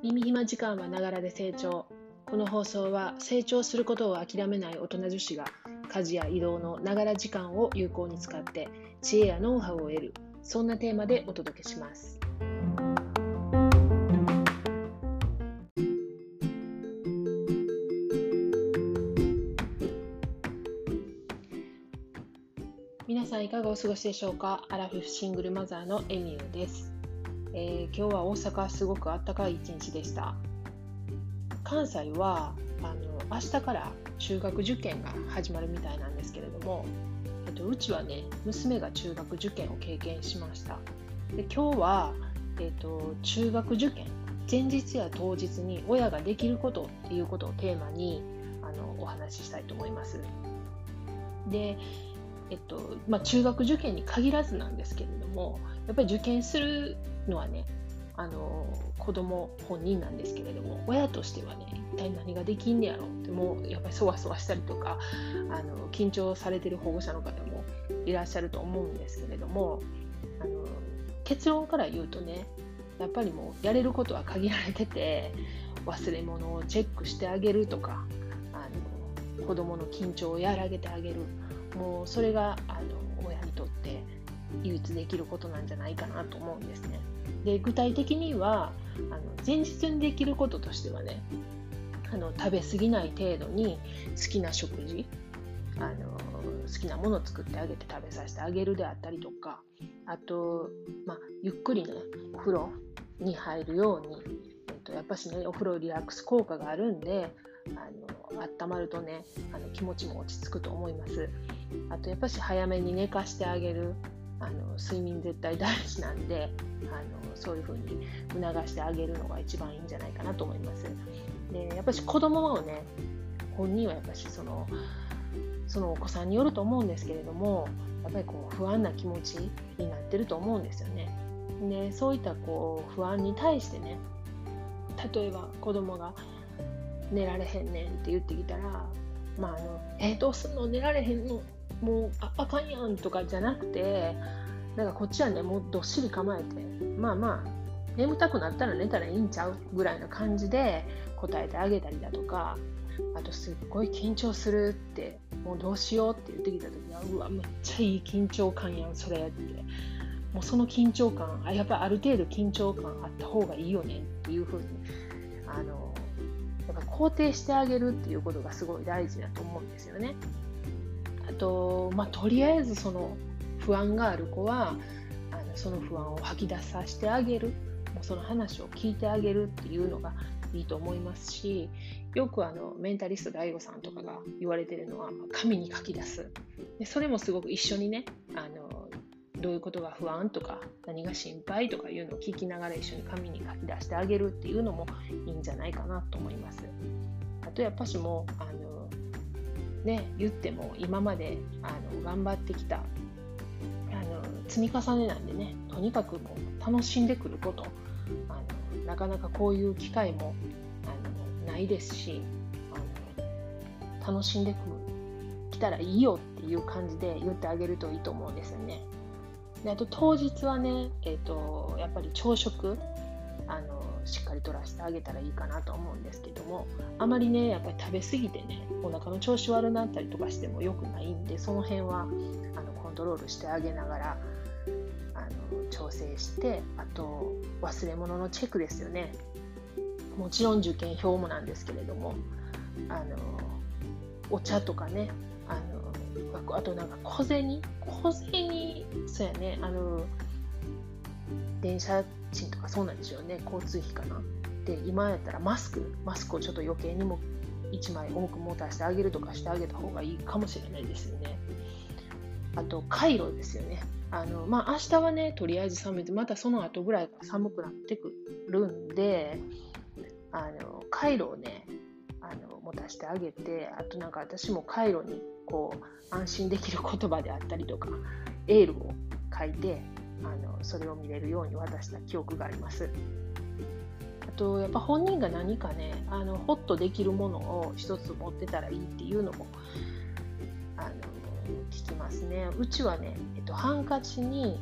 耳暇時間はながらで成長。この放送は成長することを諦めない大人女子が家事や移動のながら時間を有効に使って知恵やノウハウを得る。そんなテーマでお届けします。さんいかがお過ごしでしょうか？アラフィフシングルマザーのエミューです、えー今日は大阪すごく暖かい一日でした。関西はあの明日から中学受験が始まるみたいなんですけれども、えっと、うちはね娘が中学受験を経験しました。で今日は、えっと、中学受験前日や当日に親ができることっていうことをテーマにあのお話ししたいと思います。で、えっとまあ、中学受験に限らずなんですけれどもやっぱり受験するのはねあの子供本人なんですけれども親としてはね一体何ができんねやろってもうやっぱりそわそわしたりとかあの緊張されてる保護者の方もいらっしゃると思うんですけれどもあの結論から言うとねやっぱりもうやれることは限られてて忘れ物をチェックしてあげるとかあの子供の緊張を和らげてあげる。もうそれがあの親にとって唯一できることなんじゃないかなと思うんですね。で具体的にはあの前日にできることとしてはねあの食べ過ぎない程度に好きな食事あの好きなものを作ってあげて食べさせてあげるであったりとかあと、まあ、ゆっくりねお風呂に入るように、えっと、やっぱしねお風呂リラックス効果があるんであの温まるとねあの気持ちも落ち着くと思いますあとやっぱし早めに寝かしてあげるあの睡眠絶対大事なんであのそういうふうに促してあげるのが一番いいんじゃないかなと思います。でやっぱし子供もね本人はやっぱしそのそのお子さんによると思うんですけれどもやっぱりこう不安な気持ちになってると思うんですよね。でそういったこう不安に対してね例えば子供が寝られへんねんって言ってきたらまああのえどうすんの？寝られへんの？もうああかんやんとかじゃなくてなんかこっちはねもうどっしり構えてまあまあ眠たくなったら寝たらいいんちゃうぐらいな感じで答えてあげたりだとかあとすっごい緊張するってもうどうしようって言ってきた時はうわめっちゃいい緊張感やんそれってもうその緊張感あやっぱりある程度緊張感あった方がいいよねっていうふうにあのやっぱ肯定してあげるっていうことがすごい大事だと思うんですよね。あと、まあ、とりあえずその不安がある子はあのその不安を吐き出させてあげるもうその話を聞いてあげるっていうのがいいと思いますしよくあのメンタリスト DAIGO さんとかが言われてるのは、紙に書き出すでそれもすごく一緒にねあのどういうことが不安とか何が心配とかいうのを聞きながら一緒に紙に書き出してあげるっていうのもいいんじゃないかなと思います。あとやっぱしもあのね、言っても今まであの頑張ってきたあの積み重ねなんでねとにかくもう楽しんでくることあのなかなかこういう機会もあのないですしあの楽しんでくきたらいいよっていう感じで言ってあげるといいと思うんですよね。であと当日はね、えーと、やっぱり朝食あのしっかりとらせてあげたらいいかなと思うんですけどもあまりねやっぱり食べ過ぎてねお腹の調子悪くなったりとかしても良くないんでその辺はあのコントロールしてあげながらあの調整してあと忘れ物のチェックですよね。もちろん受験票もなんですけれどもあのお茶とかねあのあとなんか小銭小銭そうやねあの電車賃とかそうなんでしょうね。交通費かな。で今やったらマスクマスクをちょっと余計にも1枚多く持たせてあげるとかしてあげた方がいいかもしれないですよね。あとカイロですよね。あのまあ明日はねとりあえず寒い。てまたその後ぐらい寒くなってくるんであのカイロをねあの持たせてあげてあとなんか私もカイロにこう安心できる言葉であったりとかエールを書いてあのそれを見れるように渡した記憶があります。あとやっぱ本人が何かねあのホッとできるものを一つ持ってたらいいっていうのもあの聞きますね。うちはね、えっと、ハンカチに、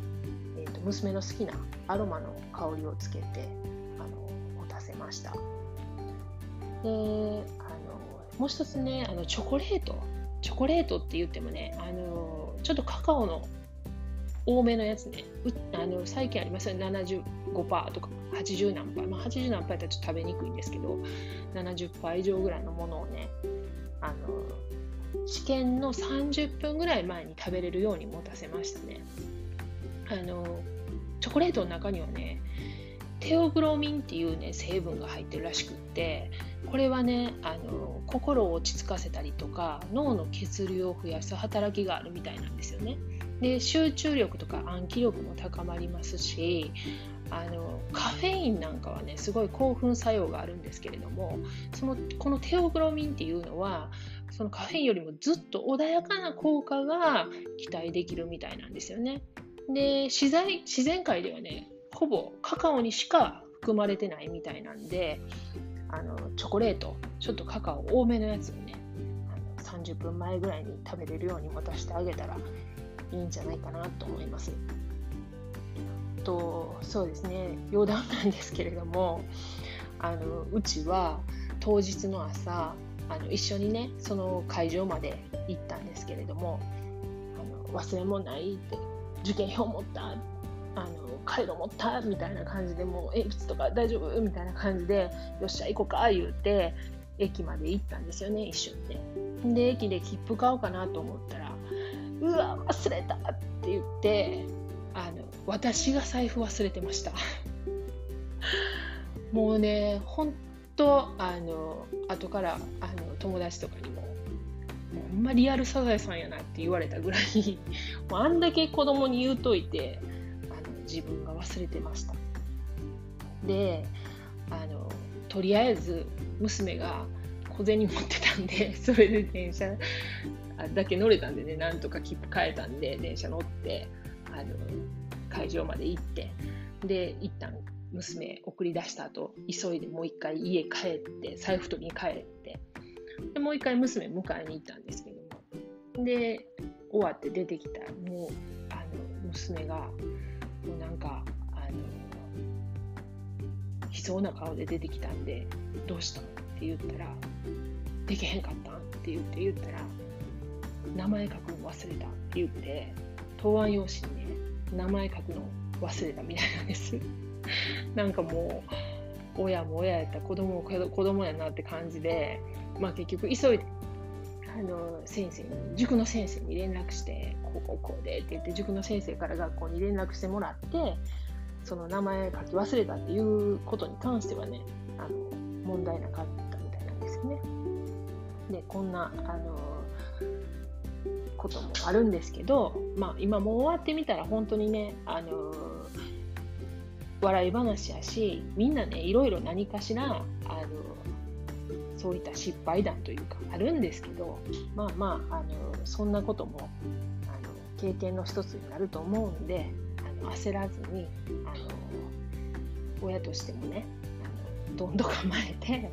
えっと、娘の好きなアロマの香りをつけてあの持たせました。であのもう一つねあのチョコレートチョコレートって言ってもねあのちょっとカカオの多めのやつね。あの最近ありますよね。75%とか80何パー、まあ、80何パーやったらちょっと食べにくいんですけど70%以上ぐらいのものをねあの試験の30分ぐらい前に食べれるように持たせましたね。あのチョコレートの中にはねテオグロミンっていうね成分が入ってるらしくってこれはねあの心を落ち着かせたりとか脳の血流を増やす働きがあるみたいなんですよね。で集中力とか暗記力も高まりますしあのカフェインなんかはねすごい興奮作用があるんですけれどもそのこのテオグロミンっていうのはそのカフェインよりもずっと穏やかな効果が期待できるみたいなんですよね。で自然自然界ではねほぼカカオにしか含まれてないみたいなんであのチョコレートちょっとカカオ多めのやつをねあの30分前ぐらいに食べれるように持たせてあげたらいいんじゃないかなと思います。とそうですね。余談なんですけれどもあのうちは当日の朝あの一緒にねその会場まで行ったんですけれどもあの忘れ物ないって受験票持ったあのカイロ持ったみたいな感じでもう鉛筆とか大丈夫？みたいな感じでよっしゃ行こうか言うて駅まで行ったんですよね一緒にね。で駅で切符買おうかなと思ったらうわ忘れたって言ってあの私が財布忘れてました。もうね本当あの後からあの友達とかにももうほんまリアルサザエさんやなって言われたぐらい もうあんだけ子供に言うといてあの自分が忘れてました。であのとりあえず娘が小銭持ってたんで それで電車だけ乗れたんでねなんとか切符変えたんで電車乗ってあの会場まで行ってで一旦娘送り出した後急いでもう一回家帰って財布取りに帰ってでもう一回娘迎えに行ったんですけどもで終わって出てきたもうあの娘がもうなんかあの悲壮な顔で出てきたんで「どうしたの?」って言ったら「できへんかった?」って言って言ったら「名前書くの忘れた」って言って答案用紙にね名前書くの忘れたみたいなんです なんかもう親も親やった子供も子供やなって感じで、まあ、結局急いであの先生に塾の先生に連絡してこうこうこうでって言って塾の先生から学校に連絡してもらってその名前書き忘れたっていうことに関してはねあの問題なかったですね。でこんなあのこともあるんですけど、まあ、今もう終わってみたら本当にね、あの、笑い話やしみんなねいろいろ何かしら、あの、そういった失敗談というかあるんですけどまあまあ、あの、そんなことも、あの経験の一つになると思うんであの焦らずに、あの親としてもねどんどん構えて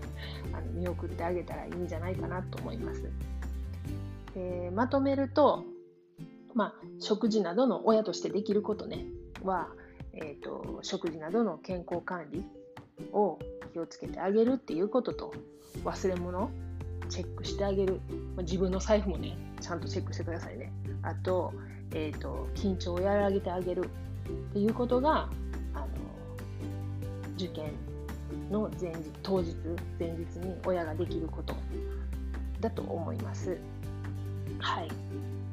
あの見送ってあげたらいいんじゃないかなと思います。えー、まとめると、まあ、食事などの親としてできることねは、えーと、食事などの健康管理を気をつけてあげるっていうことと忘れ物チェックしてあげる、まあ、自分の財布もねちゃんとチェックしてくださいねあと,、えーと、緊張を和らげてあげるっていうことがあの受験の前日当日前日に親ができることだと思います。はい。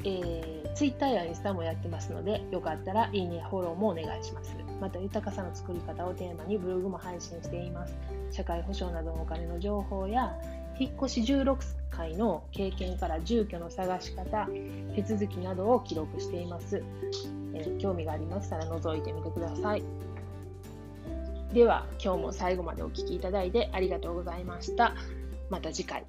えー、Twitter やインスタもやってますので、よかったらいいね、フォローもお願いします。また、豊かさの作り方をテーマにブログも配信しています。社会保障などのお金の情報や、引っ越し16回の経験から住居の探し方、手続きなどを記録しています。えー、興味がありましたら覗いてみてください。では、今日も最後までお聴きいただいてありがとうございました。また次回。